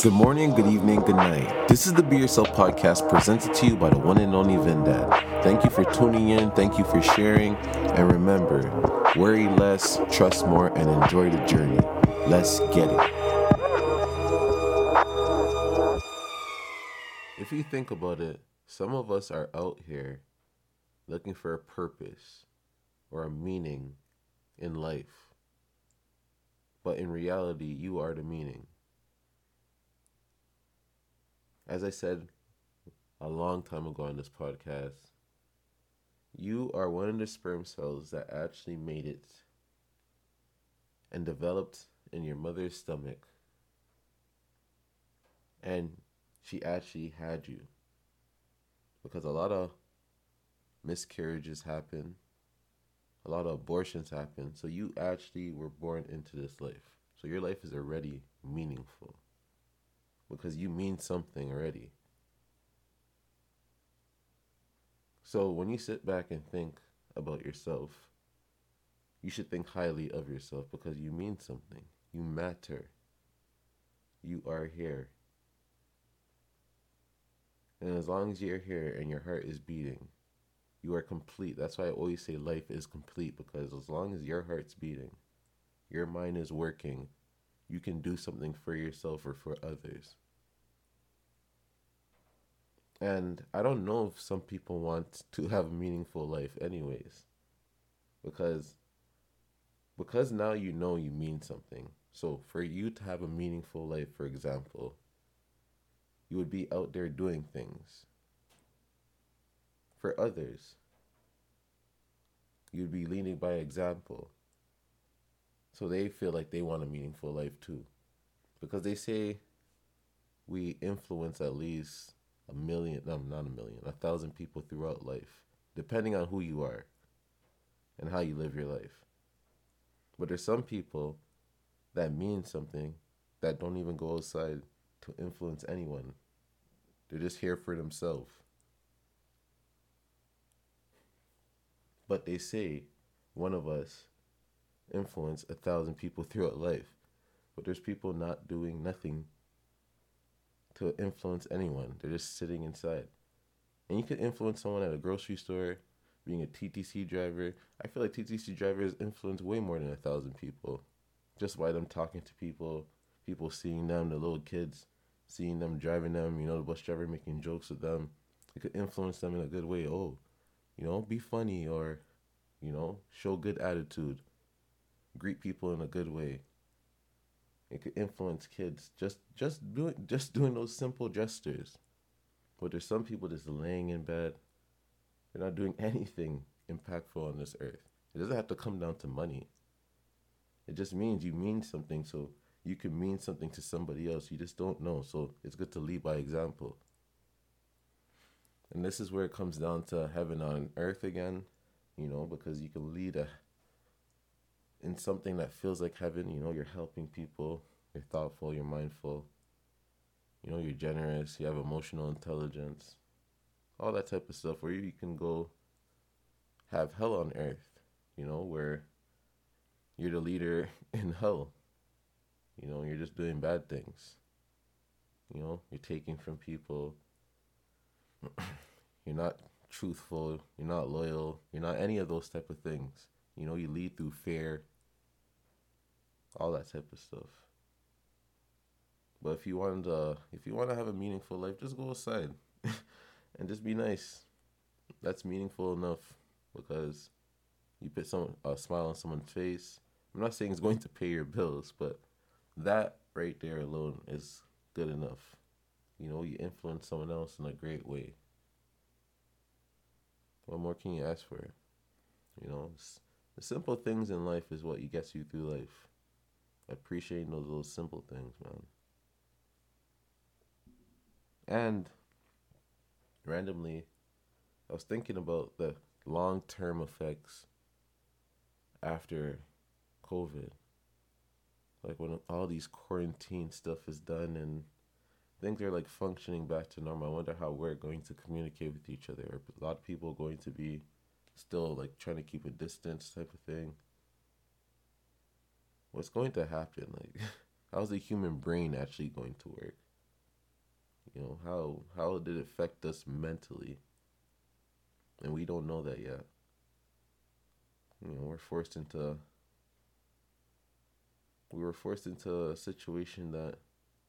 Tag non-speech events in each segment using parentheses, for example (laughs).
Good morning, good evening, good night. This is the Be Yourself podcast presented to you by the one and only Vendad. Thank you for tuning in, thank you for sharing, and remember worry less, trust more, and enjoy the journey. Let's get it. If you think about it, some of us are out here looking for a purpose or a meaning in life. But in reality, you are the meaning as I said a long time ago on this podcast, you are one of the sperm cells that actually made it and developed in your mother's stomach. And she actually had you. Because a lot of miscarriages happen, a lot of abortions happen. So you actually were born into this life. So your life is already meaningful because you mean something already. So when you sit back and think about yourself, you should think highly of yourself because you mean something. You matter. You are here. And as long as you're here and your heart is beating, you are complete. That's why I always say life is complete because as long as your heart's beating, your mind is working, you can do something for yourself or for others. And I don't know if some people want to have a meaningful life anyways. Because because now you know you mean something. So for you to have a meaningful life, for example, you would be out there doing things for others. You'd be leading by example. So they feel like they want a meaningful life too. Because they say we influence at least a million, no, not a million, a thousand people throughout life, depending on who you are and how you live your life. But there's some people that mean something that don't even go outside to influence anyone. They're just here for themselves. But they say one of us influence a thousand people throughout life. But there's people not doing nothing to influence anyone. They're just sitting inside. And you could influence someone at a grocery store, being a TTC driver. I feel like TTC drivers influence way more than a thousand people. Just by them talking to people, people seeing them, the little kids, seeing them driving them, you know, the bus driver making jokes with them. It could influence them in a good way. Oh, you know, be funny or, you know, show good attitude. Greet people in a good way. It could influence kids just just doing just doing those simple gestures. But there's some people just laying in bed. They're not doing (laughs) anything impactful on this earth. It doesn't have to come down to money. It just means you mean something so you can mean something to somebody else. You just don't know. So it's good to lead by example. And this is where it comes down to heaven on earth again, you know, because you can lead a in something that feels like heaven. You know, you're helping people, you're thoughtful, you're mindful, you know, you're generous, you have emotional intelligence, all that type of stuff where you can go have hell on earth, you know, where you're the leader (laughs) in hell. You know, you're just doing bad things. You know, you're taking from people. (clears throat) you're not truthful, you're not loyal, you're not any of those type of things. You know, you lead through fear, all that type of stuff. But if you want to, if you want to have a meaningful life, just go outside (laughs) and just be nice. That's meaningful enough because you put some a smile on someone's face. I'm not saying it's going to pay your bills, but that right there alone is good enough. You know, you influence someone else in a great way. What more can you ask for? You know, the simple things in life is what gets you through life. Appreciating those little simple things, man. And randomly, I was thinking about the long term effects after COVID. Like when all these quarantine stuff is done and things are like functioning back to normal. I wonder how we're going to communicate with each other. A lot of people going to be still like trying to keep a distance type of thing. What's going to happen? Like, (laughs) how's the human brain actually going to work? You know, how how did it affect us mentally? And we don't know that yet. You know, we're forced into we were forced into a situation that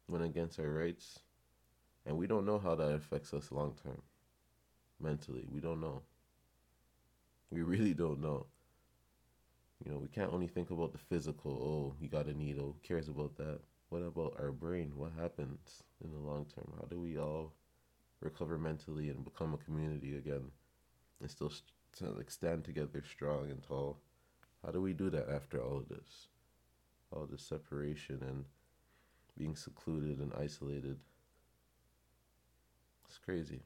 went against our rights and we don't know how that affects us long term mentally. We don't know. We really don't know. You know, we can't only think about the physical. Oh, you got a needle. Who cares about that? What about our brain? What happens in the long term? How do we all recover mentally and become a community again, and still st- like stand together strong and tall? How do we do that after all of this, all this separation and being secluded and isolated? It's crazy.